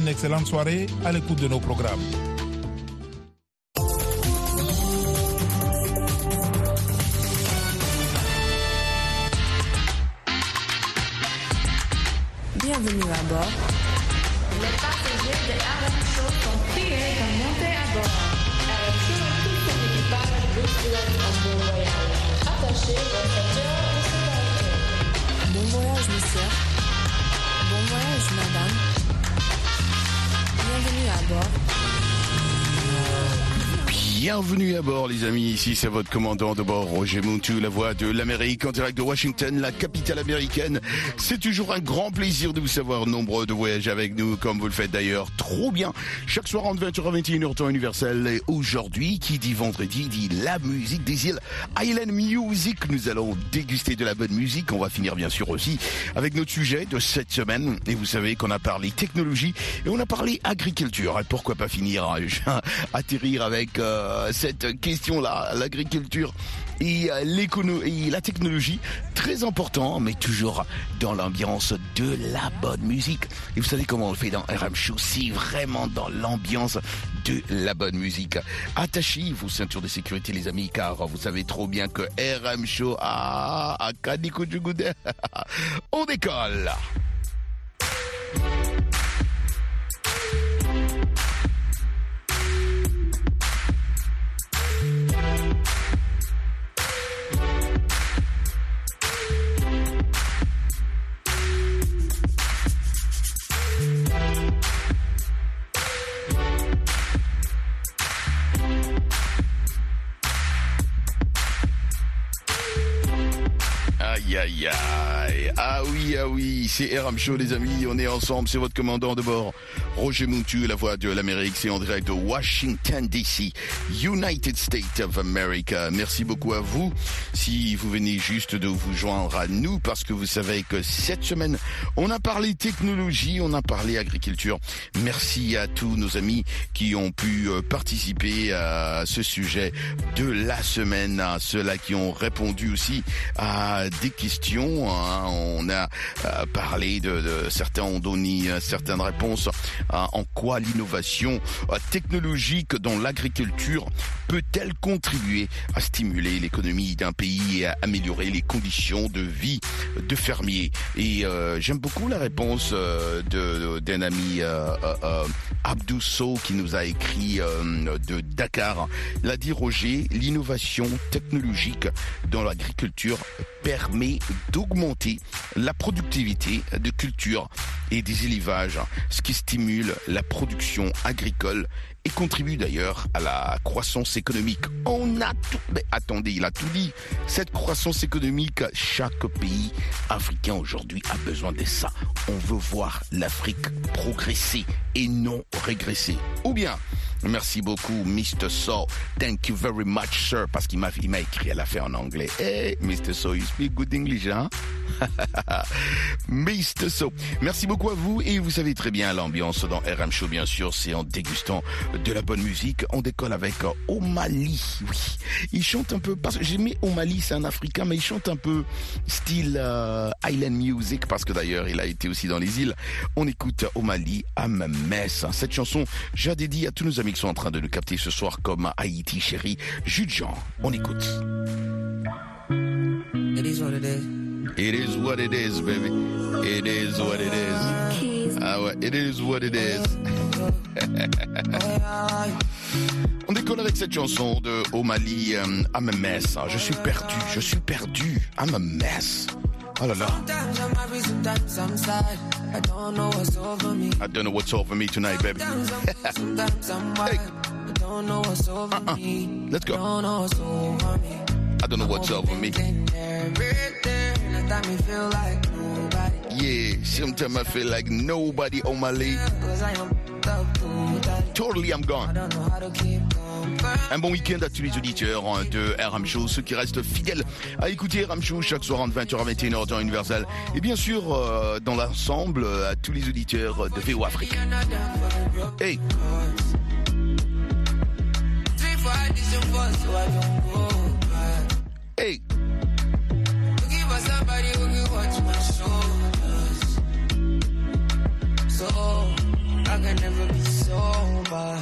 Une excellente soirée à l'écoute de nos programmes. Bienvenue à bord. Les passagers de Show sont priés de monter à bord. Show et tout son équipage souhaitent un bon voyage. Attachez votre ceinture de sécurité. Bon voyage, monsieur. Bon voyage, madame. Bienvenue à bord. Bienvenue à bord les amis, ici c'est votre commandant de bord Roger Montu, la voix de l'Amérique en direct de Washington, la capitale américaine. C'est toujours un grand plaisir de vous savoir nombreux de voyager avec nous, comme vous le faites d'ailleurs trop bien. Chaque soir entre 20h à 21h temps universel et aujourd'hui, qui dit vendredi, dit la musique des îles Island Music. Nous allons déguster de la bonne musique. On va finir bien sûr aussi avec notre sujet de cette semaine. Et vous savez qu'on a parlé technologie et on a parlé agriculture. Et pourquoi pas finir, hein, atterrir avec... euh, cette question-là, l'agriculture et euh, l'économie et la technologie, très important, mais toujours dans l'ambiance de la bonne musique. Et vous savez comment on le fait dans RM Show, si vraiment dans l'ambiance de la bonne musique. Attachez vos ceintures de sécurité, les amis, car vous savez trop bien que RM Show, ah, à Kaniko Djugoudé, on décolle. Aïe aïe aïe. Ah oui, ah oui, c'est RM Show les amis, on est ensemble, c'est votre commandant de bord. Roger Moutu, la voix de l'Amérique, c'est en direct de Washington DC, United States of America. Merci beaucoup à vous si vous venez juste de vous joindre à nous parce que vous savez que cette semaine, on a parlé technologie, on a parlé agriculture. Merci à tous nos amis qui ont pu euh, participer à ce sujet de la semaine, à ceux-là qui ont répondu aussi à des questions. hein. On a euh, parlé de, de- certains ont donné euh, certaines réponses en quoi l'innovation euh, technologique dans l'agriculture peut-elle contribuer à stimuler l'économie d'un pays et à améliorer les conditions de vie de fermiers? Et euh, j'aime beaucoup la réponse euh, d'un ami euh, qui nous a écrit de Dakar. L'a dit Roger, l'innovation technologique dans l'agriculture permet d'augmenter la productivité de culture et des élevages, ce qui stimule la production agricole et contribue d'ailleurs à la croissance économique. On a tout, mais attendez, il a tout dit. Cette croissance économique, chaque pays africain aujourd'hui a besoin de ça. On veut voir l'Afrique progresser et non régresser. Ou bien, merci beaucoup, Mr. So. Thank you very much, sir, parce qu'il m'a, il m'a écrit à la fin en anglais. Hey, Mr. So, you speak good English, hein? Mr. So. Merci beaucoup à vous et vous savez très bien l'ambiance dans RM Show bien sûr c'est en dégustant de la bonne musique. On décolle avec euh, Omali. Oui, il chante un peu parce que j'ai mis Omali c'est un Africain mais il chante un peu style euh, Island Music parce que d'ailleurs il a été aussi dans les îles. On écoute Omali à Mess. Cette chanson j'ai dédié à tous nos amis qui sont en train de nous capter ce soir comme Haïti chérie. Jean. On écoute. It is what it is. It is what it is, baby. It is what it is. Ah ouais, it is what it is. On décolle avec cette chanson de Omali, euh, I'm a mess. Ah, Je suis perdu, je suis perdu. I'm a mess. Oh là là. I don't know what's over me. I don't know what's over me tonight, baby. Over Uh-uh. me. Let's go. I don't know what's over me. Yeah, sometimes I feel like nobody I am up totally. I'm gone. Un bon week-end à tous les auditeurs de RM Show, ceux qui restent fidèles à écouter RM Show chaque soir entre 20h à 21h temps universel. Et bien sûr, euh, dans l'ensemble, à tous les auditeurs de VO Afrique. Hey, Three, over.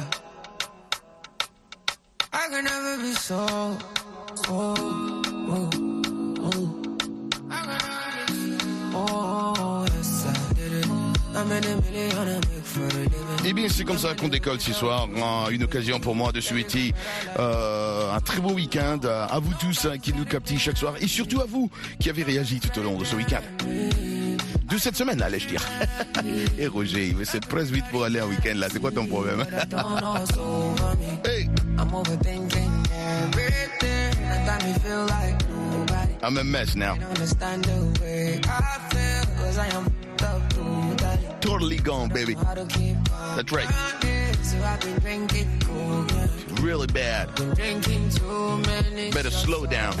Eh bien, c'est comme ça qu'on décolle ce soir. Euh, une occasion pour moi de souhaiter euh, un très beau week-end à vous tous hein, qui nous captez chaque soir et surtout à vous qui avez réagi tout au long de ce week-end. De cette semaine, allais-je dire. Et Roger, mais c'est presque vite pour aller en week-end là. C'est quoi ton problème? Hey, I'm a mess now. totally. Gone, baby. That's right. Really bad. Better slow down.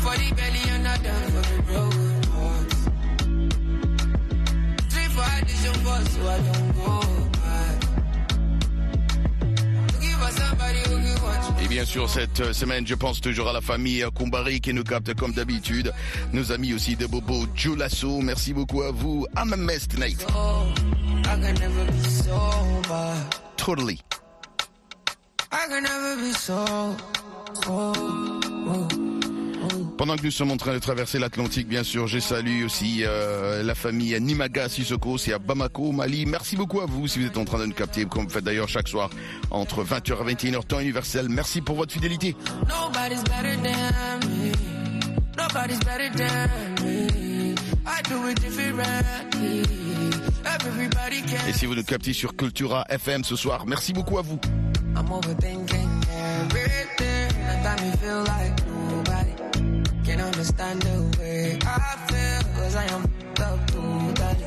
For the belly, for the broken. Three for addition, so I don't go. Et bien sûr, cette euh, semaine, je pense toujours à la famille euh, Kumbari qui nous capte comme d'habitude. Nos amis aussi de Bobo Julasso. Merci beaucoup à vous. I'm a mess tonight. Totally. I can never be so. Oh, oh. Pendant que nous sommes en train de traverser l'Atlantique, bien sûr, je salue aussi euh, la famille Nimaga Sissoko, c'est à Bamako, au Mali. Merci beaucoup à vous si vous êtes en train de nous capter, comme vous faites d'ailleurs chaque soir entre 20h et 21h temps universel. Merci pour votre fidélité. Et si vous nous captez sur Cultura FM ce soir, merci beaucoup à vous. Can understand the way I feel. Cause I am f***ed up totally.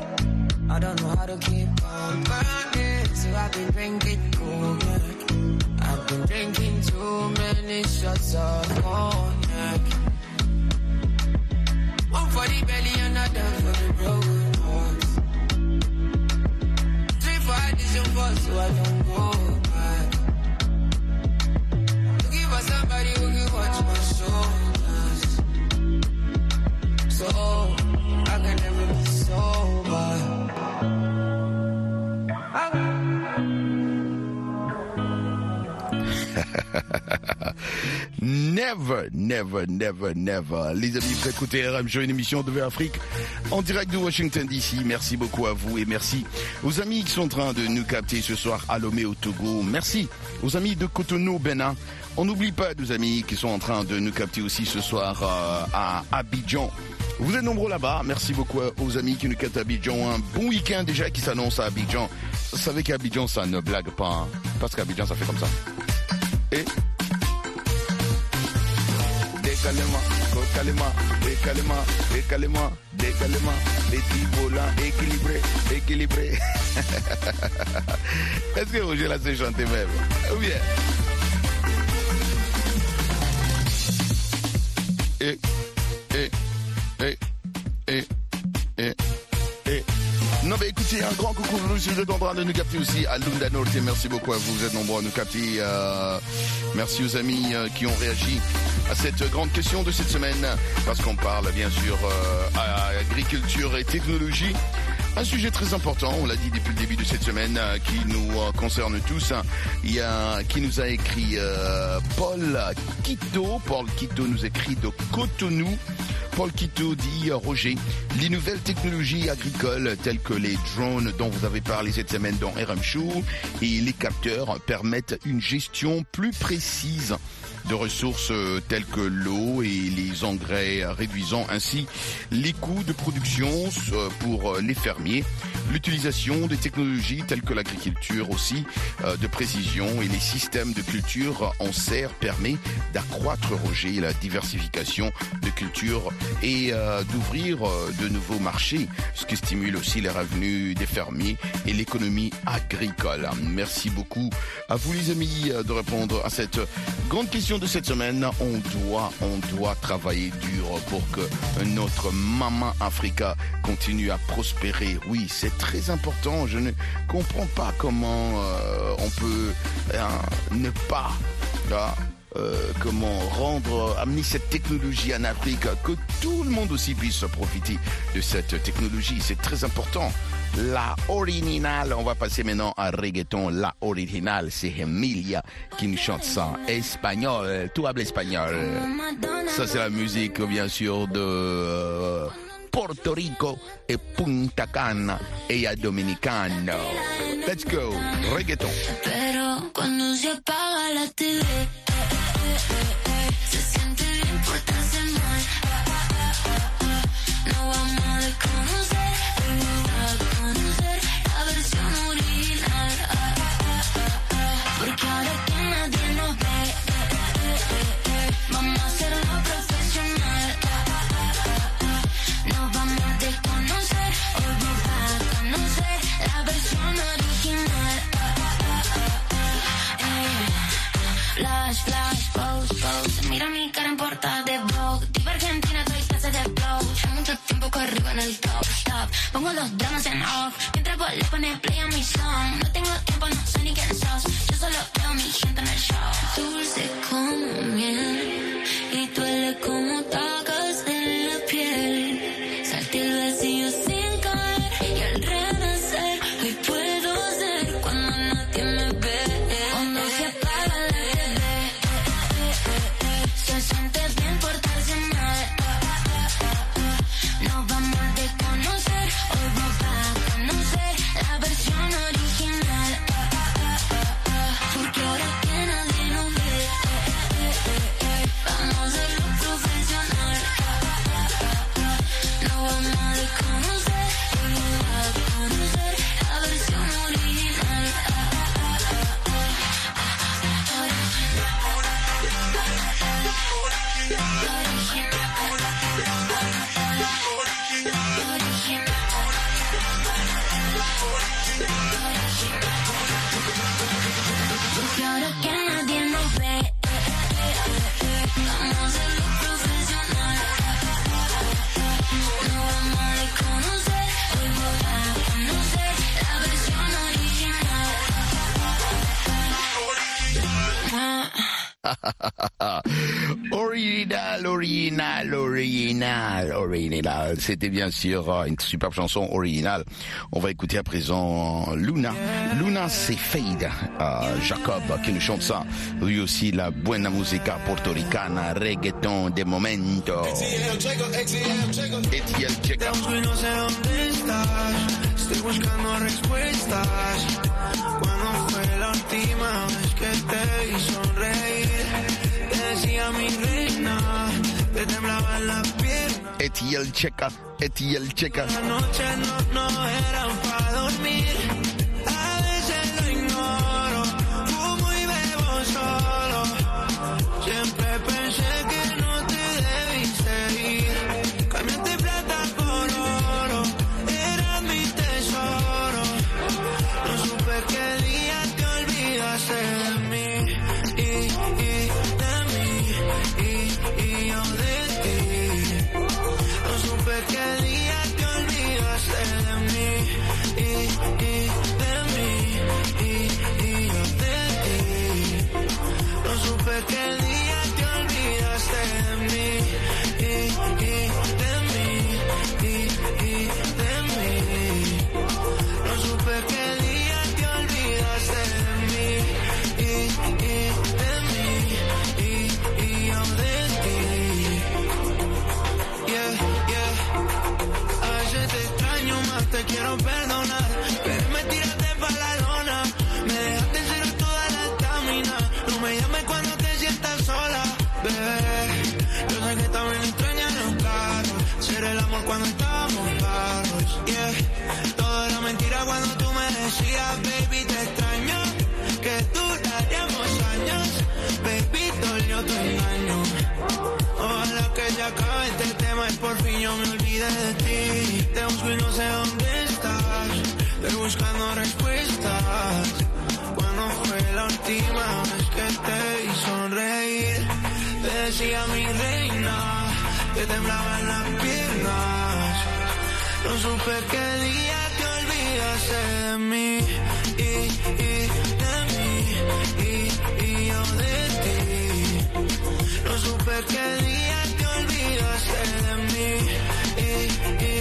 I don't know how to keep on burning. So I've been drinking cognac. I've been drinking too many shots of cognac. One for the belly, another for the broken heart. Three for addition, four so I don't go back. Looking for somebody who can watch my shoulders. Never Never, never, never. Les amis, vous écoutez RM Show, une émission de Afrique en direct de Washington DC. Merci beaucoup à vous et merci aux amis qui sont en train de nous capter ce soir à Lomé au Togo. Merci aux amis de Cotonou, Bénin. On n'oublie pas nos amis qui sont en train de nous capter aussi ce soir euh, à Abidjan. Vous êtes nombreux là-bas. Merci beaucoup aux amis qui nous captent à Abidjan. Un bon week-end déjà qui s'annonce à Abidjan. Vous savez qu'Abidjan, ça ne blague pas. hein, parce qu'Abidjan, ça fait comme ça. Et? Décalema, calema, décalema, décalema, décalema, les petits volants équilibrés, équilibrés. Est-ce que Roger l'a sait chanter même? Ou bien? Et, et, et. Non mais écoutez, un grand coucou êtes en train de nous capter aussi à Lunda Norte. Merci beaucoup à vous, vous êtes nombreux à nous capter. euh, merci aux amis euh, qui ont réagi à cette grande question de cette semaine, parce qu'on parle bien sûr euh, à agriculture et technologie. Un sujet très important, on l'a dit depuis le début de cette semaine, qui nous concerne tous. Il y a qui nous a écrit Paul Quito. Paul Quito nous écrit de Cotonou. Paul Quito dit euh, Roger, les nouvelles technologies agricoles telles que les drones dont vous avez parlé cette semaine dans RM et les capteurs permettent une gestion plus précise de ressources euh, telles que l'eau et les engrais, réduisant ainsi les coûts de production euh, pour euh, les fermiers. L'utilisation des technologies telles que l'agriculture aussi de précision et les systèmes de culture en serre permet d'accroître, Roger, la diversification de cultures et d'ouvrir de nouveaux marchés, ce qui stimule aussi les revenus des fermiers et l'économie agricole. Merci beaucoup à vous les amis de répondre à cette grande question de cette semaine. On doit, on doit travailler dur pour que notre maman Africa continue à prospérer. Oui, c'est très important. Je ne comprends pas comment euh, on peut euh, ne pas là, euh, comment rendre, amener cette technologie en Afrique, que tout le monde aussi puisse profiter de cette technologie. C'est très important. La originale. On va passer maintenant à reggaeton. La originale, c'est Emilia qui nous chante ça. Espagnol, tout habla espagnol. Ça, c'est la musique, bien sûr, de euh, Porto Rico et Punta Cana et a Dominicano. Let's go, reggaeton. Pongo los dramas en off. Mientras vos le pones play a mi song. No tengo tiempo, no sé ni quién sos. Yo solo veo a mi gente en el show. Dulce como miel. Y duele como C'était bien sûr euh, une superbe chanson originale. On va écouter à présent Luna. Luna, c'est Fade. Euh, Jacob qui nous chante ça. Lui aussi, la buena musica portoricana, reggaeton de momento. Etiel estás. Estoy buscando respuestas. ¿Cuándo fue la última vez que te vi sonreír? Te decía mi reina, te temblaba la pierna. Etiel Checa. Etiel Checa. Noche no, no. Última vez que te vi sonreír? Te decía mi reina, te temblaban las piernas. No supe qué día te olvidaste de mí y, y de mí y, y yo de ti. No supe qué día te olvidaste de mí y, y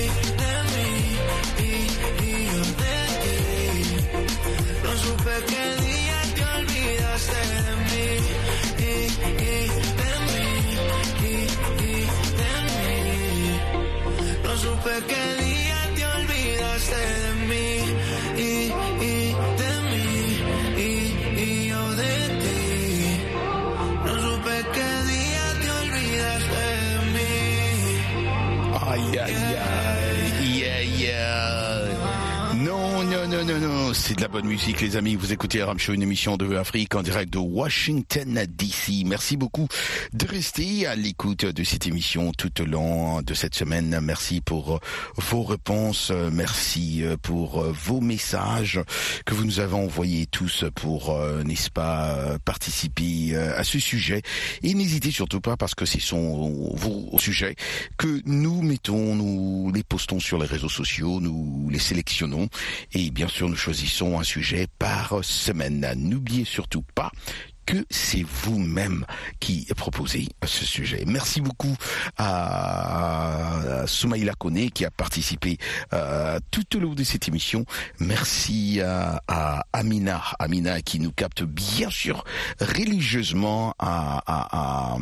c'est de la bonne musique, les amis. Vous écoutez Show, une émission de Afrique en direct de Washington, D.C. Merci beaucoup de rester à l'écoute de cette émission tout au long de cette semaine. Merci pour euh, vos réponses. Euh, Merci euh, pour vos messages que vous nous avez envoyés tous pour, n'est-ce pas, participer à ce sujet. Et n'hésitez surtout pas parce que ce sont vos sujets que nous mettons, nous les postons sur les réseaux sociaux, nous les sélectionnons et bien sûr nous choisissons un sujet par semaine. N'oubliez surtout pas que c'est vous-même qui proposez ce sujet. Merci beaucoup à Soumaïla Kone qui a participé euh, tout au long de cette émission. Merci à, à Amina, Amina qui nous capte bien sûr religieusement à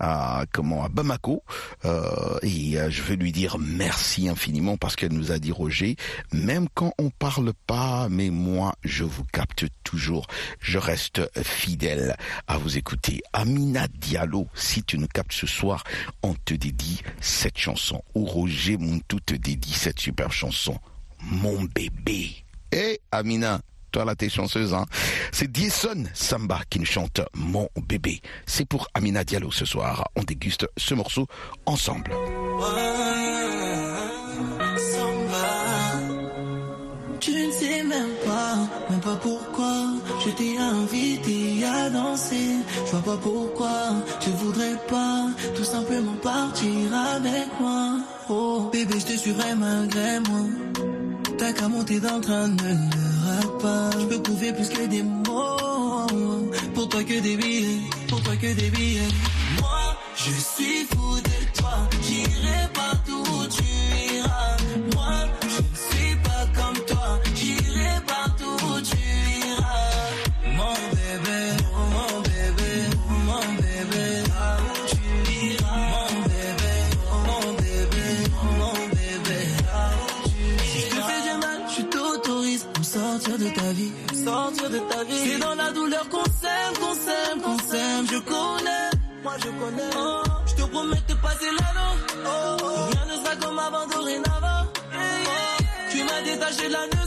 à comment à Bamako. Euh, et euh, je veux lui dire merci infiniment parce qu'elle nous a dit Roger même quand on parle pas mais moi je vous capte toujours. Je reste fidèle à vous écouter. Amina Diallo si tu nous captes ce soir on te dédie cette chanson. Ou Roger Muntu te dédie cette super chanson. Mon bébé. Et Amina toi là t'es chanceuse hein c'est Diesson Samba qui nous chante Mon bébé. C'est pour Amina Diallo ce soir. On déguste ce morceau ensemble. Tu ne sais même pas, même pas pourquoi Je t'ai invité à danser Je vois pas pourquoi Je voudrais pas tout simplement partir avec moi Oh bébé je te suivrai malgré moi T'as qu'à monter dans le train, ne le rate pas Je peux prouver plus que des mots. Pour toi que des billets Pour toi que des billets. Moi je suis fou de toi. J'irai partout connais, moi je connais. Oh, Je te promets de passer l'anneau oh, oh. Rien ne sera comme avant dorénavant. Tu m'as détaché de la maison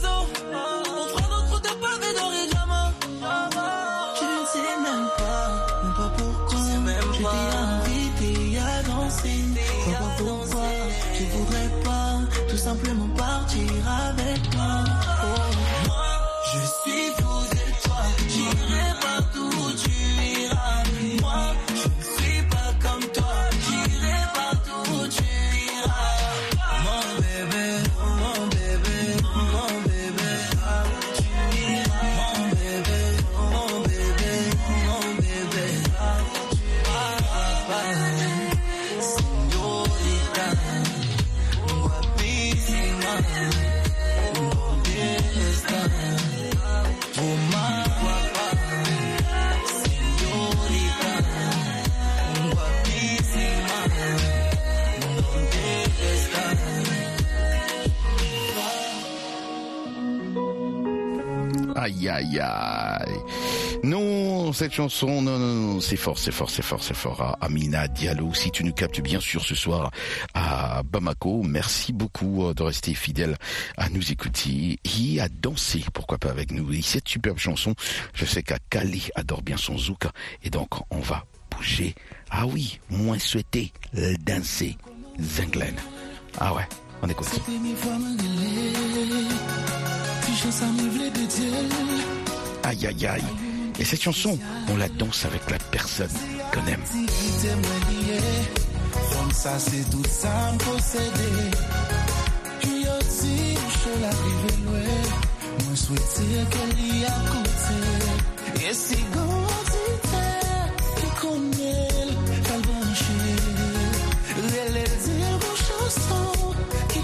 Aïe, aïe. Non, cette chanson, non, non, non, c'est fort, c'est fort, c'est fort, c'est fort. Ah, Amina Diallo, si tu nous captes bien sûr ce soir à Bamako, merci beaucoup euh, de rester fidèle à nous écouter et à danser, pourquoi pas avec nous. Et cette superbe chanson, je sais qu'Akali adore bien son zouk, et donc on va bouger. Ah oui, moins souhaité, danser. Zenglen. Ah ouais, on écoute. Aïe, aïe, aïe. Et cette chanson, on la danse avec la personne qu'on aime. Qui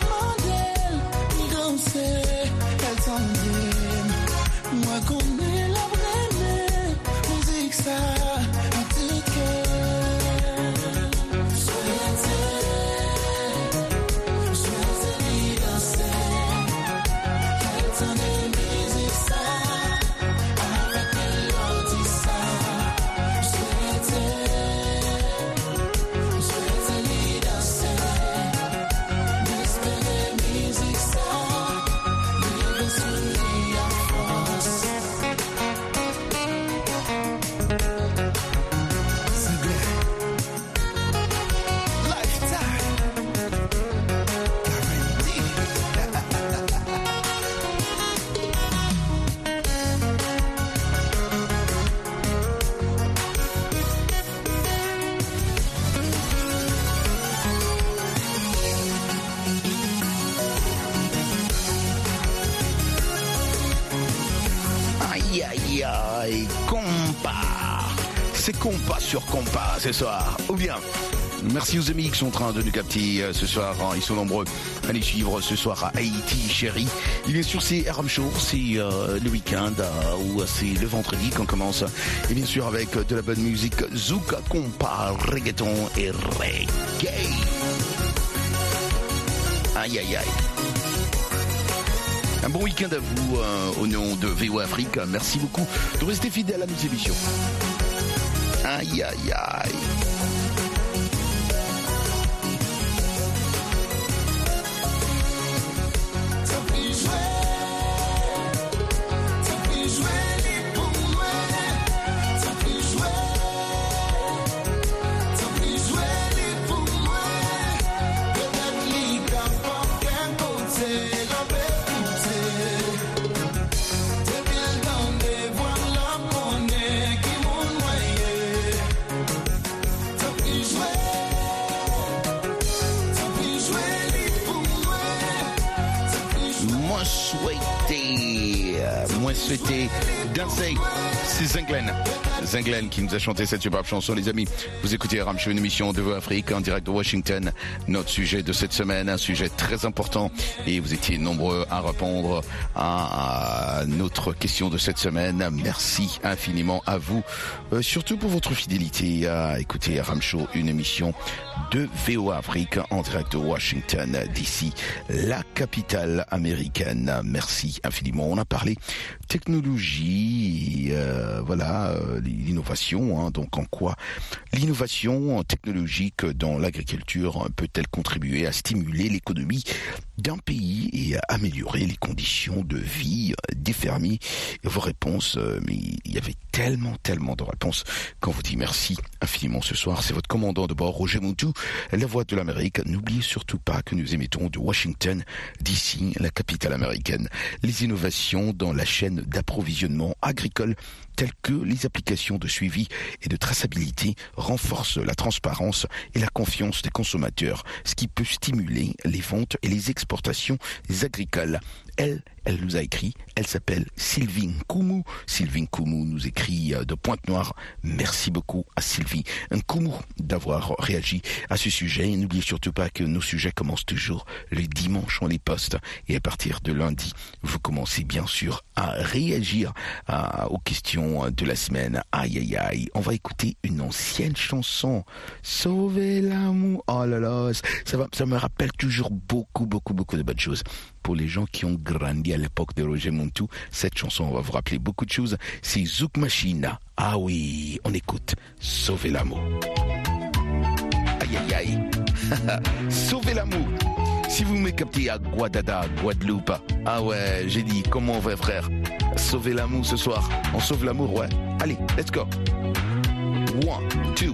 merci aux amis qui sont en train de nous capter euh, ce soir. hein. Ils sont nombreux à les suivre ce soir à Haïti, chérie. Et bien sûr, c'est RM Show, c'est euh, le week-end euh, ou c'est le vendredi qu'on commence. Et bien sûr, avec de la bonne musique, zouk, compas, reggaeton et reggae. Aïe aïe aïe. Un bon week-end à vous au nom de VO Afrique. Merci beaucoup de rester fidèle à nos émissions. Aïe aïe aïe. Zenglen qui nous a chanté cette superbe chanson, les amis. Vous écoutez Ram une émission de VO Afrique en direct de Washington. Notre sujet de cette semaine, un sujet très important. Et vous étiez nombreux à répondre à, notre question de cette semaine. Merci infiniment à vous, euh, surtout pour votre fidélité à écouter Ram Show, une émission de VO Afrique en direct de Washington DC, la capitale américaine. Merci infiniment. On a parlé technologie, euh, voilà, euh, l'innovation. hein. donc en quoi l'innovation technologique dans l'agriculture peut-elle contribuer à stimuler l'économie d'un pays et à améliorer les conditions de vie des fermiers? Vos réponses, euh, mais il y avait tellement, tellement de réponses qu'on vous dit merci infiniment ce soir. C'est votre commandant de bord, Roger Moutou, la voix de l'Amérique. N'oubliez surtout pas que nous émettons de Washington, d'ici, la capitale américaine. Les innovations dans la chaîne d'approvisionnement agricole telles que les applications de suivi et de traçabilité renforcent la transparence et la confiance des consommateurs, ce qui peut stimuler les ventes et les exportations agricoles. Elle nous a écrit, elle s'appelle Sylvie Nkoumou. Sylvie Nkoumou nous écrit euh, de Pointe-Noire. Merci beaucoup à Sylvie Nkoumou d'avoir réagi à ce sujet. Et n'oubliez surtout pas que nos sujets commencent toujours le dimanche on les poste. Et à partir de lundi, vous commencez bien sûr à réagir aux questions de la semaine. Aïe aïe aïe. On va écouter une ancienne chanson. Sauver l'amour. Oh là ça me rappelle toujours beaucoup, beaucoup, beaucoup de bonnes choses. Pour les gens qui ont grandi à l'époque de Roger Montou, cette chanson va vous rappeler beaucoup de choses. C'est Zouk Machina. Ah oui, on écoute. Sauver l'amour. Aïe aïe aïe. Sauver l'amour. Si vous me captez à Guadada, Guadeloupe, ah ouais, j'ai dit, comment on va frère Sauver l'amour ce soir. On sauve l'amour, ouais. Allez, let's go. One, two,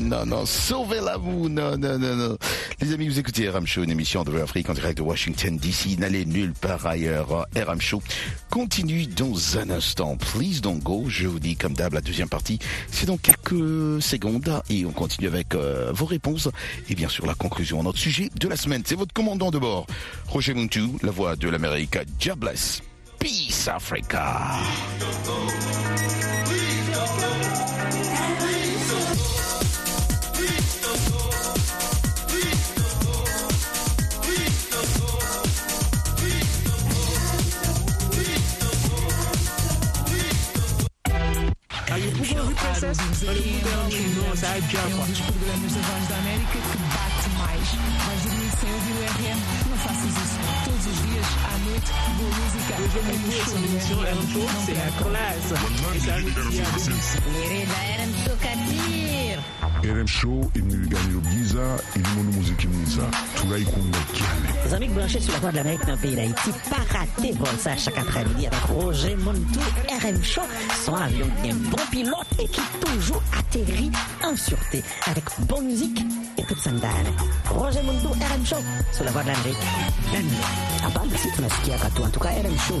Non, non, non. Sauvez-la vous. Non, non, non, non. Les amis, vous écoutez RM Show, une émission de l'Afrique en direct de Washington DC. N'allez nulle part ailleurs. RM Show continue dans un instant. Please don't go. Je vous dis comme d'hab la deuxième partie. C'est dans quelques secondes et on continue avec euh, vos réponses et bien sûr la conclusion. Notre sujet de la semaine, c'est votre commandant de bord, Roger Muntu, la voix de l'Amérique. Jobless. Peace Africa. sucesso para o Mundial de Nossa É um dos programas da Voz da América que bate mais. Vais dormir sem ouvir o RM? Não faças isso. Todos os dias, à noite, boa música. Hoje é muito boa, sua emissão é um pouco, é, é a classe. Essa é a minha vida. era um tocar RM Show imeganyiro byiza irimo n'umuziki mwiza. Turayikunda cyane Les amis branchés sur la voie de l'Amérique dans le pays d'Haïti, pas rater vol ça chaque après-midi avec Roger Montou, RM Show, son avion bien bon pilote et qui toujours atterrit en sûreté avec bonne musique et toute sandale. Roger Montou, RM Show, sur la voie de l'Amérique. Hapana, si tunasikia katu. En tout cas, RM Show,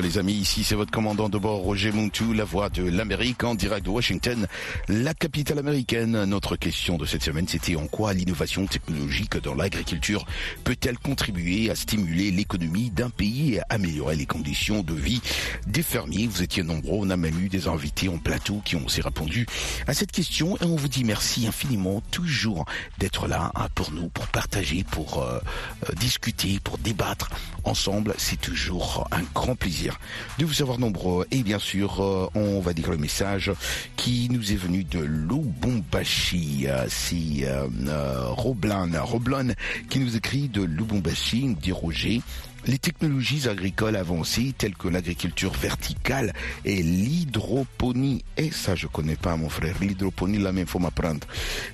les amis. Ici, c'est votre commandant de bord, Roger Muntu, la voix de l'Amérique, en direct de Washington, la capitale américaine. Notre question de cette semaine, c'était en quoi l'innovation technologique dans l'agriculture peut-elle contribuer à stimuler l'économie d'un pays et améliorer les conditions de vie des fermiers? Vous étiez nombreux. On a même eu des invités en plateau qui ont aussi répondu à cette question et on vous dit merci infiniment toujours d'être là hein, pour nous, pour partager, pour euh, euh, discuter, pour débattre ensemble. Toujours un grand plaisir de vous avoir nombreux. Et bien sûr, euh, on va dire le message qui nous est venu de. Euh, C'est euh, euh, Roblan, Roblan qui nous écrit de Lubumbashi, dit Roger. Les technologies agricoles avancées telles que l'agriculture verticale et l'hydroponie, et ça je connais pas mon frère, l'hydroponie là même faut m'apprendre,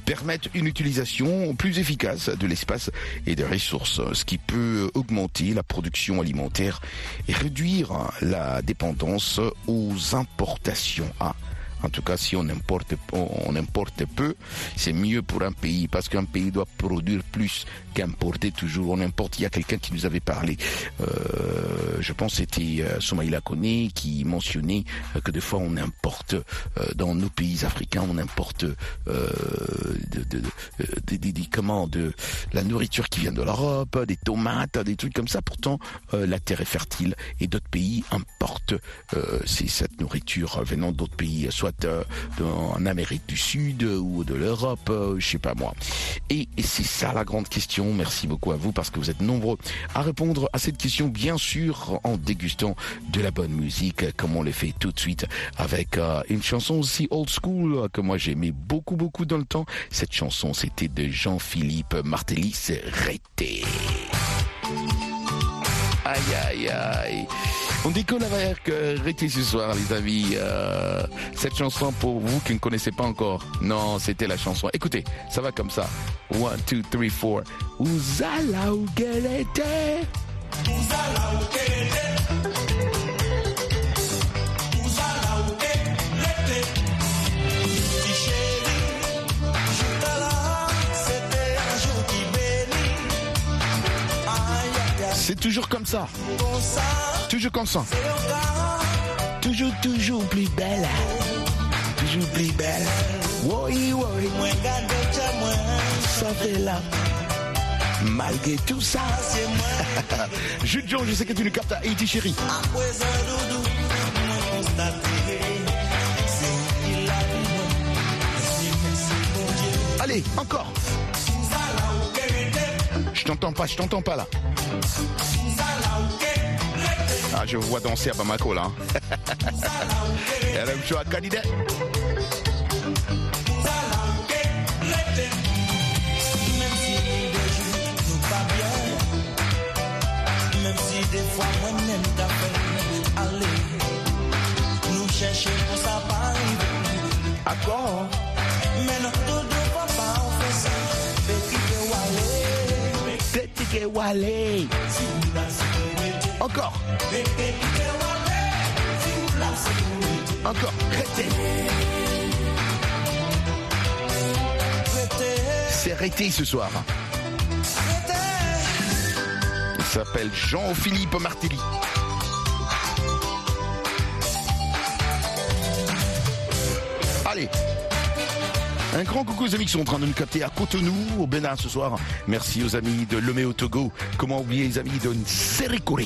permettent une utilisation plus efficace de l'espace et des ressources, ce qui peut augmenter la production alimentaire et réduire la dépendance aux importations. Ah, en tout cas, si on importe, on importe peu, c'est mieux pour un pays parce qu'un pays doit produire plus qu'importer toujours. On importe. Il y a quelqu'un qui nous avait parlé. Euh, je pense c'était euh, Soumaïla Kone qui mentionnait euh, que des fois on importe euh, dans nos pays africains, on importe euh, de, de, de, des- des- des- comment de la nourriture qui vient de l'Europe, des tomates, des trucs comme ça. Pourtant, euh, la terre est fertile et d'autres pays importent euh, cette nourriture venant d'autres pays, soit euh, de- en Amérique du Sud euh, ou de l'Europe, euh, je sais pas moi. Et, et c'est ça la grande question. Merci beaucoup à vous parce que vous êtes nombreux à répondre à cette question, bien sûr, en dégustant de la bonne musique, comme on le fait tout de suite avec euh, une chanson aussi old school euh, que moi j'aimais beaucoup beaucoup dans le temps. Cette chanson, c'était de Jean-Philippe Martelly, c'est Rété. Aïe aïe aïe. On décolle avec euh, Rété ce soir, les amis. Euh, cette chanson pour vous qui ne connaissez pas encore. Non, c'était la chanson. Écoutez, ça va comme ça. One, two, three, four. Uzala ugelete. C'est toujours comme ça. Toujours comme ça. Toujours, toujours plus belle. Toujours plus belle. Oui, oui. Ça fait là. Malgré tout ça. Jude John, je sais que tu nous captes à Haïti, chérie. Allez, encore. Je t'entends pas, je t'entends pas là. Ah, je vous vois danser à Bamako là. hein. RM Show à candidat. Même si des jours nous pas bien, même si des fois moi-même t'as fait aller, nous chercher pour ça pas arriver. Accord. Mais notre dodo papa on fait ça, petit que walé, Petit que Wale. Encore, encore. C'est Rété ce soir. Il s'appelle Jean-Philippe Martelly. Un grand coucou aux amis qui sont en train de nous capter à Cotonou, au Bénin ce soir. Merci aux amis de Lomé au Togo. Comment oublier les amis de Nserikore.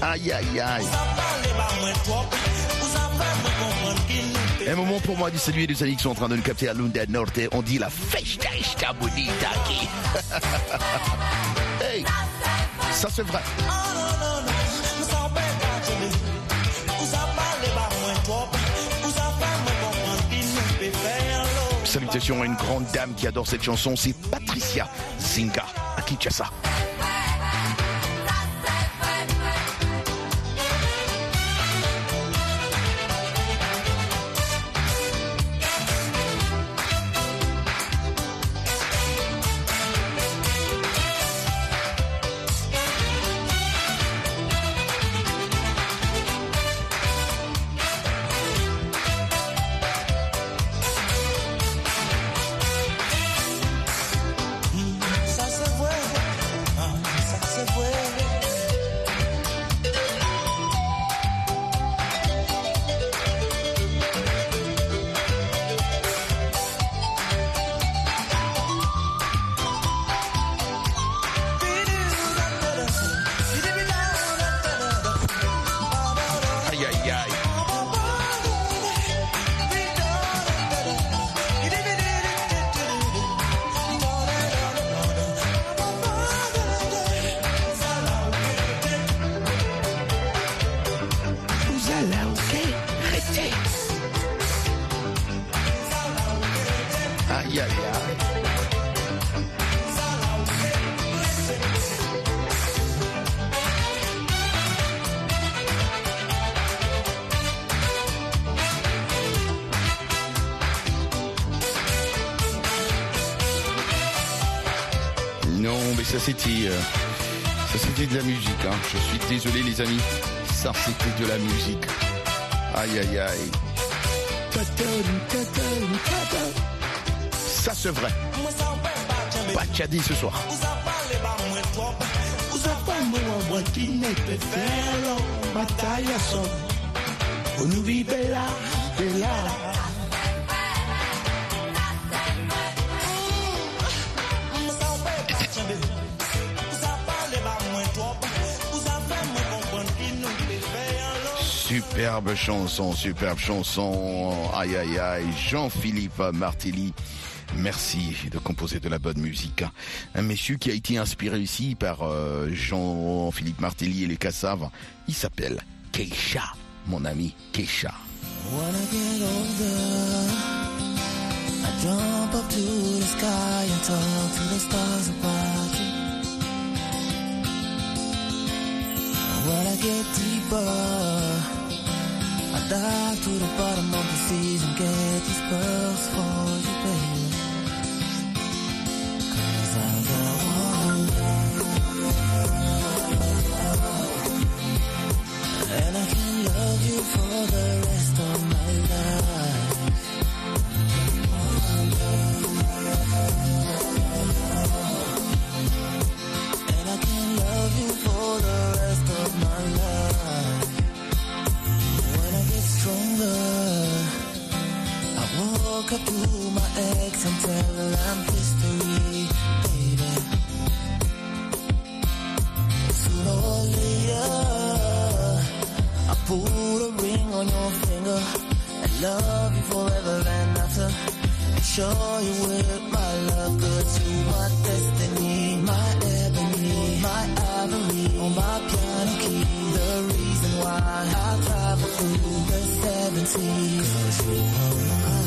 Aïe aïe aïe. Un moment pour moi de saluer les amis qui sont en train de nous capter à Lunda Norte. On dit la festa esta bonita aquí. hey, ça c'est vrai. Salutations à une grande dame qui adore cette chanson, c'est Patricia Zinga à ça c'était, euh, de la musique. Hein. Je suis désolé les amis, ça c'était de la musique. Aïe aïe aïe. Ça c'est vrai. Pas Tchadi ce soir. Superbe chanson, superbe chanson. Aïe aïe aïe. Jean-Philippe Martelly. Merci de composer de la bonne musique. Un monsieur qui a été inspiré ici par euh, Jean-Philippe Martelly et les Cassaves. Il s'appelle Keisha, mon ami Keisha. Dive to the bottom of the seas and get these pearls for you, baby. Cause I got one And I can love you for the rest of my Look up through my eggs and tell I'm history, baby. Sooner or later, I put a ring on your finger and love you forever and after. And show you with my love, cause you my destiny, my ebony, my ivory, on my piano key. The reason why I travel through the 70s, cause you are mine.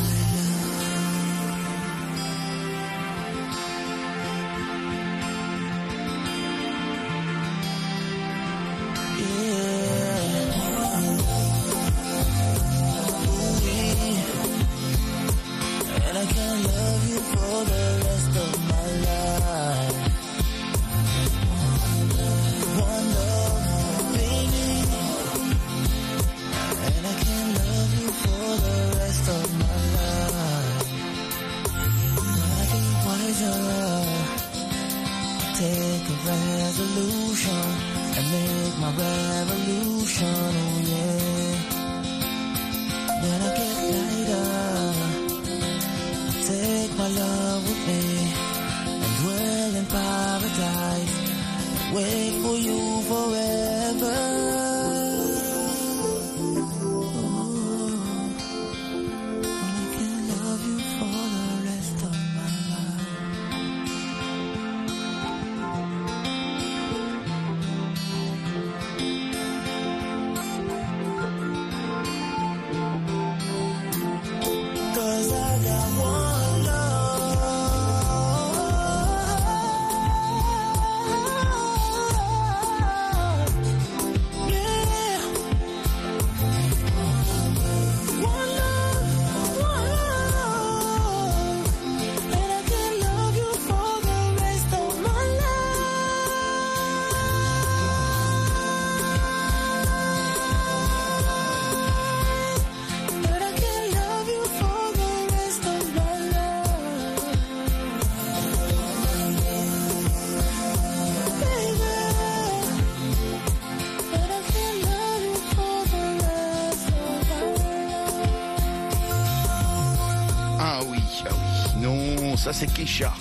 Ça c'est Kesha.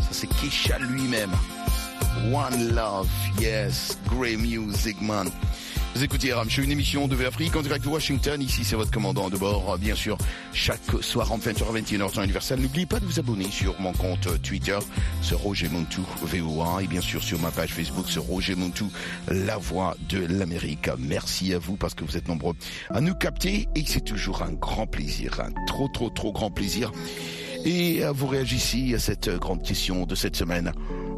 Ça c'est Kesha lui-même. One Love, yes, great music man. Vous écoutez Ram, je suis une émission de Afrique en direct de Washington. Ici, c'est votre commandant de bord, bien sûr, chaque soir en 20h, 21h, temps universel. N'oubliez pas de vous abonner sur mon compte Twitter, sur Roger Montou, VOA, et bien sûr sur ma page Facebook, sur Roger Montou, la voix de l'Amérique. Merci à vous parce que vous êtes nombreux à nous capter et c'est toujours un grand plaisir, un trop, trop, trop grand plaisir. Et vous réagissez à cette euh, grande question de cette semaine.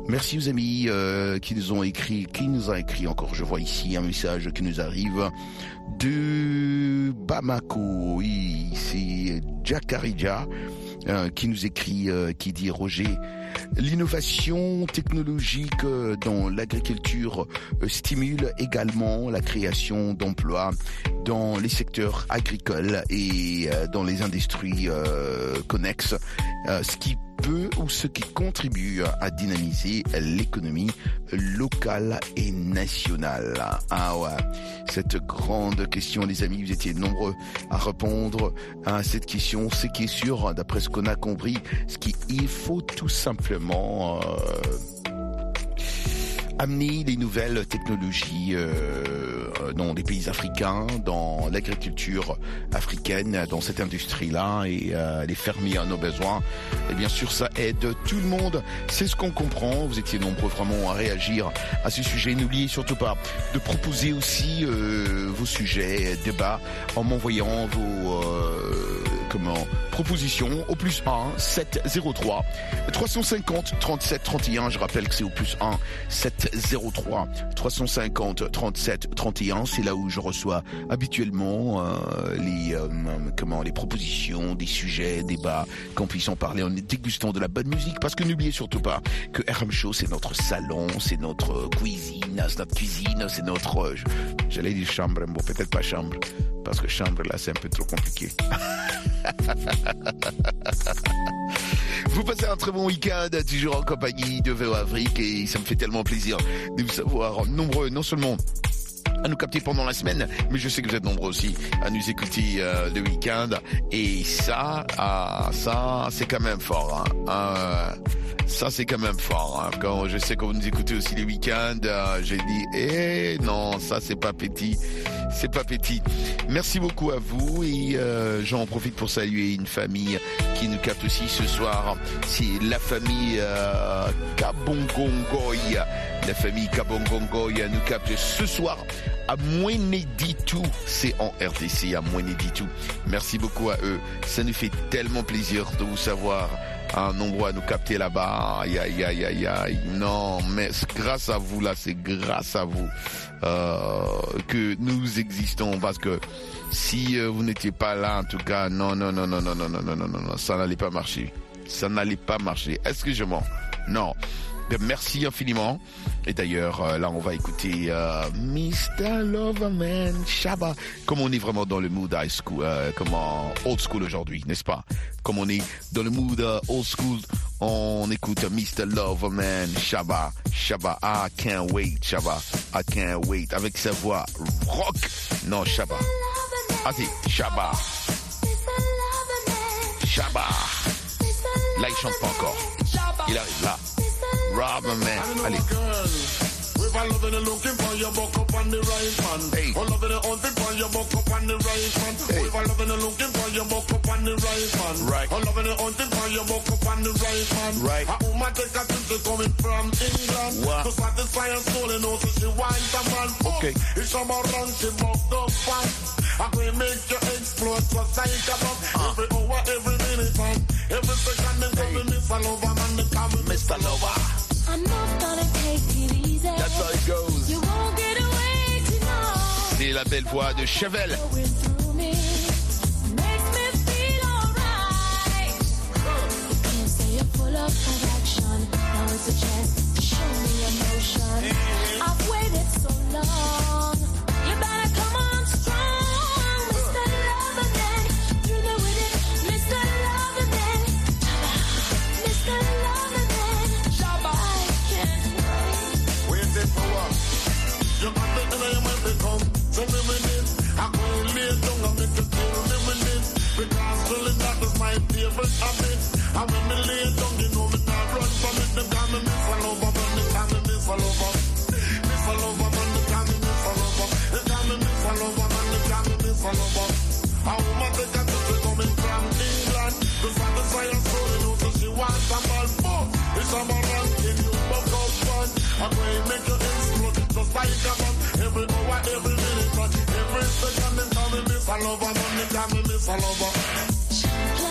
Merci aux amis euh, qui nous ont écrit, qui nous a écrit encore. Je vois ici un message qui nous arrive de Bamako. Oui, c'est Jacarija euh, qui nous écrit, euh, qui dit Roger. L'innovation technologique euh, dans l'agriculture euh, stimule également la création d'emplois dans les secteurs agricoles et euh, dans les industries connexes, ce qui peut ou ce qui contribue à dynamiser l'économie locale et nationale. Ah ouais, cette grande question, les amis, vous étiez nombreux à répondre à cette question. Ce qui est sûr, d'après ce qu'on a compris, ce qu'il faut tout simplement euh, amener les nouvelles technologies euh, euh, dans les pays africains, dans l'agriculture africaine, dans cette industrie-là et les fermiers en ont besoin. Et bien sûr, ça aide tout le monde. C'est ce qu'on comprend. Vous étiez nombreux vraiment à réagir à ce sujet. N'oubliez surtout pas de proposer aussi vos sujets, débats, en m'envoyant vos comment propositions au plus 1 703 350 37 31. Je rappelle que c'est au plus 1 703 350 37 31. C'est là où je reçois habituellement euh, les euh, comment les propositions, des sujets, débats, qu'on puisse en parler en dégustant de la bonne musique. Parce que n'oubliez surtout pas que RM Show c'est notre salon, c'est notre cuisine, c'est notre cuisine, c'est notre euh, j'allais dire chambre, bon peut-être pas chambre parce que chambre là c'est un peu trop compliqué. Vous passez un très bon week-end, toujours en compagnie de VO Afrique et ça me fait tellement plaisir de vous savoir nombreux, non seulement à nous capter pendant la semaine, mais je sais que vous êtes nombreux aussi à nous écouter euh, le week-end. Et ça, ah, ça, c'est quand même fort. hein. Euh, ça, c'est quand même fort. hein. Quand je sais que vous nous écoutez aussi les week-ends, euh, j'ai dit, eh non, ça, c'est pas petit. C'est pas petit. Merci beaucoup à vous et euh, j'en profite pour saluer une famille qui nous capte aussi ce soir. C'est la famille euh, Kabongongoy. La famille Kabongongoy nous capte ce soir à Moueneditou. C'est en RTC à Moueneditou. Merci beaucoup à eux. Ça nous fait tellement plaisir de vous savoir un nombreux à nous capter là-bas. Aïe, aïe, aïe, aïe, aïe. Non, mais grâce à vous là, c'est grâce à vous euh, que nous existons parce que si euh, vous n'étiez pas là, en tout cas, non, non, non, non, non, non, non, non, non, non, ça n'allait pas marcher. Ça n'allait pas marcher. Est-ce que je mens Non. Merci infiniment. Et d'ailleurs, euh, là, on va écouter euh, Mr. Loverman Shabba. Comme on est vraiment dans le mood high school, euh, comment old school aujourd'hui, n'est-ce pas? Comme on est dans le mood euh, old school, on écoute Mr. Loverman Shabba. Shabba, I can't wait, Shabba. I can't wait. Avec sa voix rock. Non, Shabba. Si, Shabba. Shabba. Là, il chante pas encore. Il arrive là. Rubberman. Allez. If I loving and looking for you, buck up on the right man. Hey. Oh, loving and hunting for you, buck up on the right man. Hey. If I loving and looking for you, buck up on the right man. Right. Oh, loving and hunting for you, buck up on the right man. Right. A woman take a trip to coming from England. What? To satisfy her soul and also she wants a man. Okay. It's some around, she bucked up fast. I will make you explode just like a bomb. Every hour, every minute, man. Every second, they call me Mr. Lover, man. They call me Mr. Lover. I'm not gonna take it easy. That's how it goes. You won't get away tonight. C'est la belle voix de Chevel. Going through me makes me feel alright. You can't say you're full of affection. Now it's a chance to show me emotion. I've waited so long. My favorite habit. And when me lay down, you know me not run from it. They call me Miss Lover, man. They call me Miss Lover. Miss man. They call me Lover. They call me Miss. They call me. A woman coming from England. To satisfy her soul, you know, so she wants a man. Oh, it's a man ranking you, fun. I'm make you explode just like a bomb. Every hour, every minute. Every second, they call me Miss me Miss Lover. Champion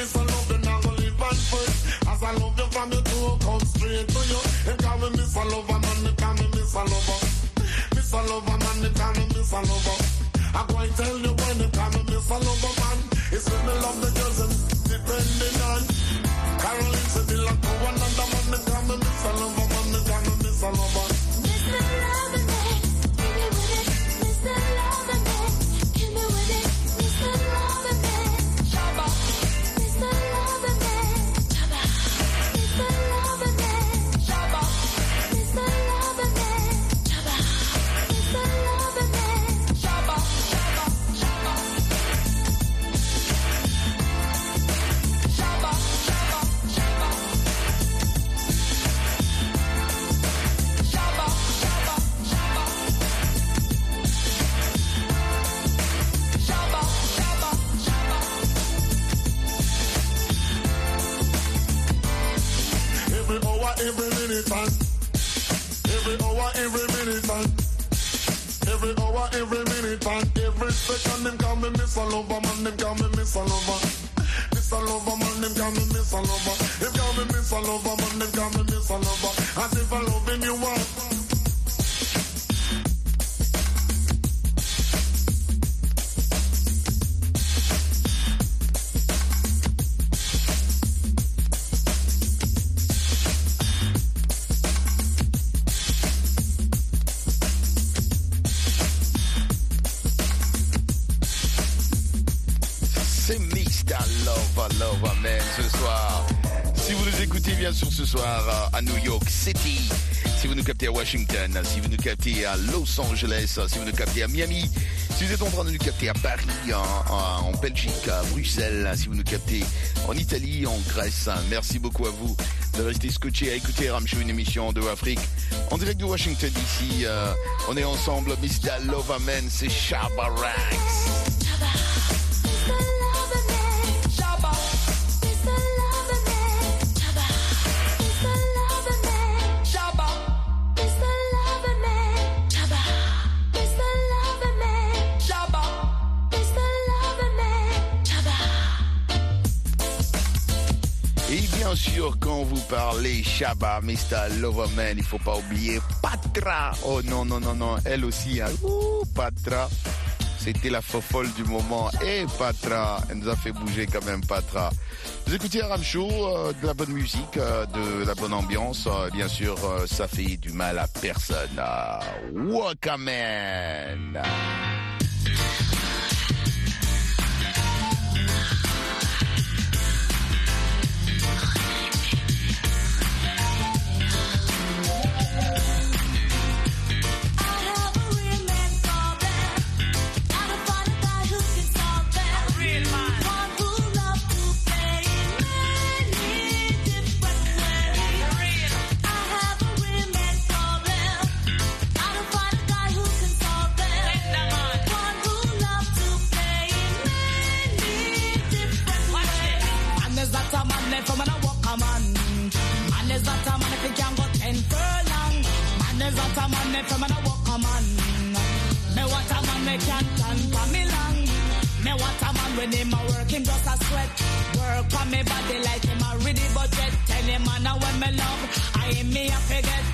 this I love then I go live on first. As I love you from your toe, come straight to you. They call me Miss a Lover, man, they call me Miss a Lover. Miss a Lover, man, they call me Miss a Lover. I go and tell you when they call me Miss a Lover, man. It's when me love the girls and depending on. Caroline said they like to one another, man, they call me Miss a Lover, man, they call me Miss a Lover. A Lover, man. Them call me Miss a Lover. Miss a Lover, man. Them call me Miss a Lover. Them call me Miss a Lover, man. Them call me Miss a Lover. Angeles, si vous nous captez à Miami, si vous êtes en train de nous capter à Paris, en, en- en Belgique, à Bruxelles, si vous nous captez en Italie, en Grèce, merci beaucoup à vous de rester scotché à écouter Ramchou, une émission de Afrique. En direct de Washington d'ici, on est ensemble, Mr. Loverman, c'est Shabba vous parlez Shabba, Mr. Loverman, il faut pas oublier Patra. Oh non, non, non, non, elle aussi, hein. Patra. C'était la fofolle du moment. Et Patra, elle nous a fait bouger quand même, Patra. Vous écoutez Aram Show, euh, de la bonne musique, euh, de la bonne ambiance. euh, bien sûr, ça fait du mal à personne. Ah, Wakaman. Man left from a walk a man. Me what a man me can't stand for me long. Me what a man when him a work him just a sweat. Work on me body like him a ready budget. Tell him man a when me love, I am me a forget.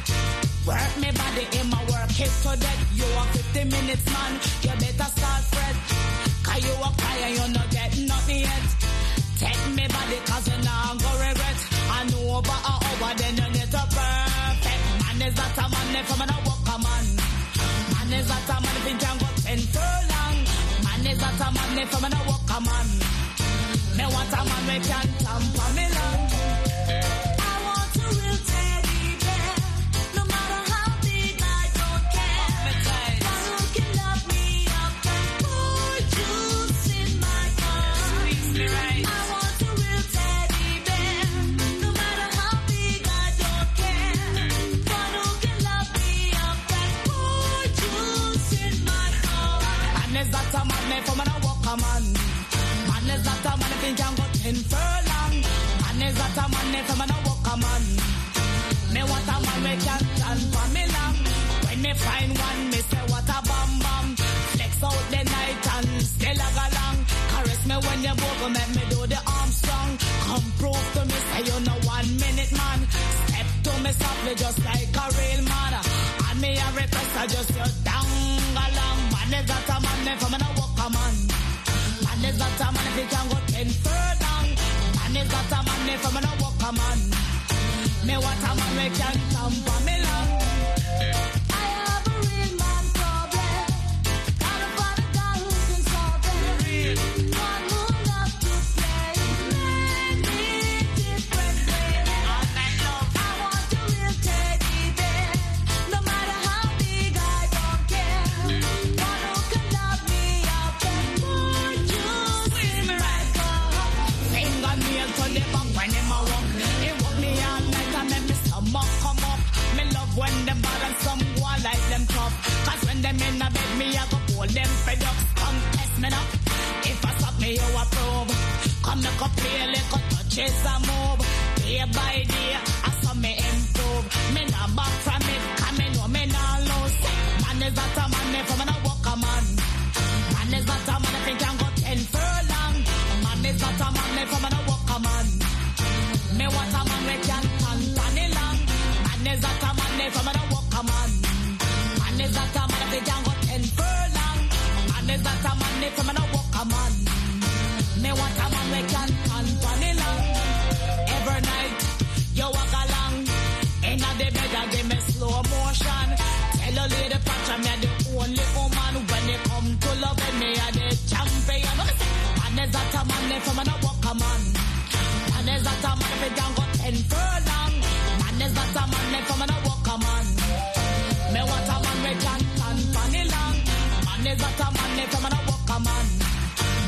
Work me body him a work it to death. You a 50 minutes man, you better start fret. Cause you a cry and you not get nothing yet. Take me body cause you not go regret. And over and over then you need to perfect. Man is that a man if I'm a walk a man. Man is that a man if he can go ten furlong. Man is that a man if I'm a walk a man. Me want a man we can tamper me a man. Man is that a man if he can go ten furlong. Man is that a man if I'm a walk a man. Me want a man we can stand for me long. When me find one, me say what a bam bam. Flex out the night and still a along. Caress me when you bubble, make me do the Armstrong. Come prove to me say you know one minute man. Step to me softly just like a real man. And me a request I just you down along. Man is that a man if a a man. Man is that a man if he can go ten furlong. Man is that a man if I'm a walk a man. Me what a man we can tamper me long. Make up play little touches and move. Day by day, I saw me improve. Me not back from it, cause me know me not lose. Man is that a man if I'm a walk a man. Man is that a man if he can go ten furlong. Man is that a man if I'm a walk a man. Me want a man we can stand on the long. Man is that a man if I'm a walk a man. Man is that a man if he can go ten furlong. Man is that a man if I'm a walk a man. Me want a man we can Man is that a man if I'm a walk a man. Man is that a man if he can go ten a man a walk a man. Me want a man can stand for the long. Man is not a man left from a walk a man.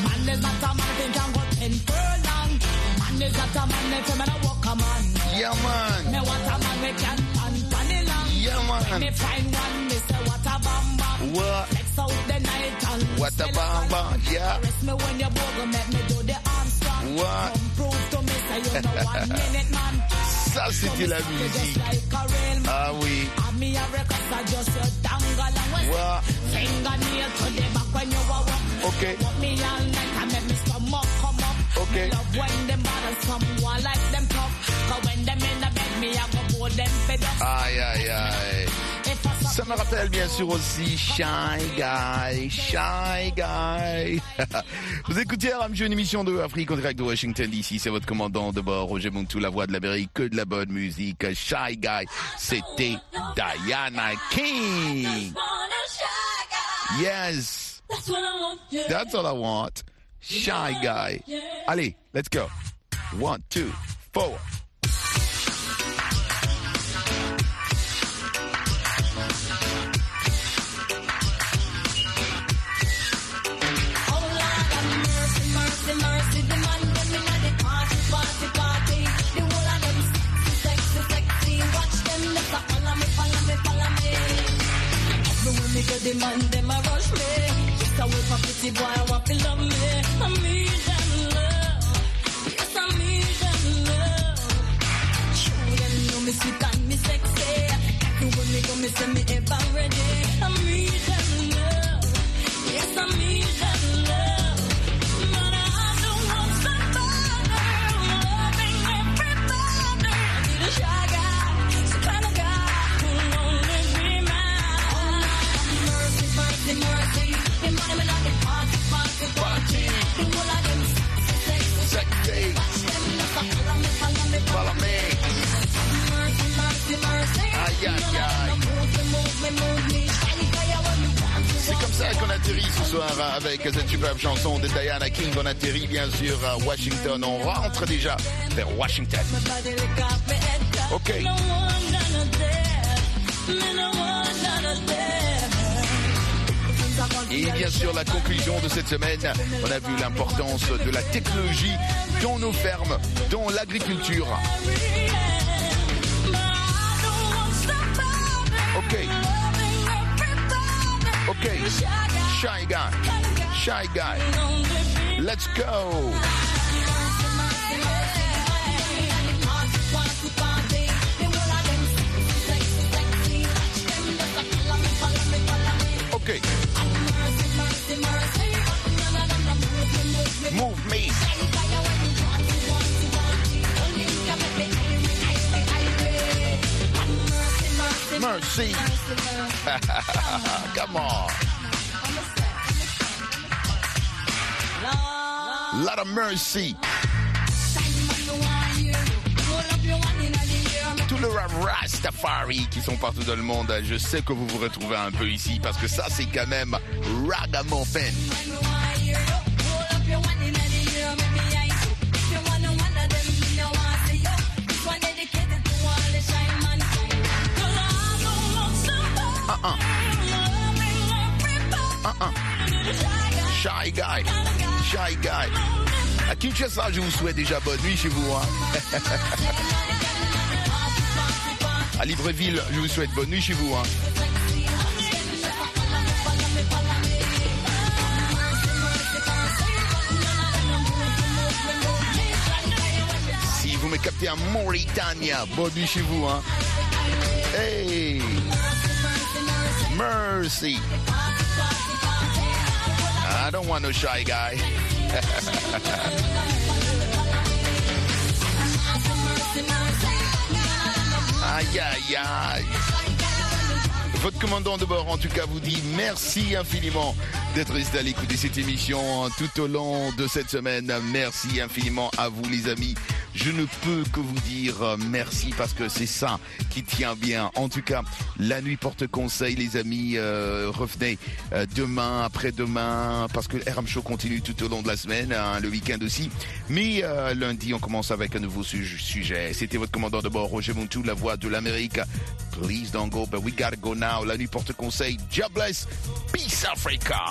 Man is not a man think can go ten furlong. Man is not a man left from a walk a man. Yeah, man. Me want a man can stand for the long. Yeah, man. When me find one, me say what a bam. What? Flex out the night and What a bam, yeah. Arrest me when you make me voix. Ça, c'était la musique. Ah oui. Ok. Okay. Aïe, aïe, aïe. Ça me rappelle bien sûr aussi Shy Guy, Shy Guy. Vous écoutez Ramjou, une émission de Afrique en direct de Washington DC. C'est votre commandant de bord, Roger Montou, la voix de l'Amérique, que de la bonne musique. Shy Guy, c'était Diana King. Yes, that's all I want. Shy Guy. Allez, let's go. One, two, four. Go, the man them a rush me. Just a wait for pretty boy, I want to love me. I need them love. Yes, I need them love. Show them know me sweet and me sexy. Everywhere me go, me say me ever ready. I need them love. Yes, I need that ça qu'on atterrit ce soir avec cette superbe chanson de Diana King. On atterrit bien sûr à Washington. On rentre déjà vers Washington. Ok. Et bien sûr, la conclusion de cette semaine, on a vu l'importance de la technologie dans nos fermes, dans l'agriculture. Ok. Ok. Shy guy. Shy guy. Let's go. Ok. Move me. Mercy. Come on. Lot of mercy. Tout le rap Rastafari qui sont partout dans le monde, je sais que vous vous retrouvez un peu ici parce que ça c'est quand même ragamuffin. Shy guy. Shy guy. À Kinshasa, je vous souhaite déjà bonne nuit chez vous. Hein. À Libreville, je vous souhaite bonne nuit chez vous. Hein. Si vous me captez en Mauritania, bonne nuit chez vous. Hein. Hey! Mercy! I don't want no shy guy. aïe, aïe, aïe. Votre commandant de bord, en tout cas, vous dit merci infiniment d'être resté à l'écoute de cette émission tout au long de cette semaine. Merci infiniment à vous, les amis. Je ne peux que vous dire euh, merci parce que c'est ça qui tient bien. En tout cas, la nuit porte conseil, les amis. euh, revenez euh, demain, après-demain, parce que RM Show continue tout au long de la semaine, hein, le week-end aussi. Mais euh, lundi, on commence avec un nouveau su- sujet. C'était votre commandant de bord, Roger Montou, la voix de l'Amérique. Please don't go, but we gotta go now. La nuit porte conseil. Jobless. Peace Africa.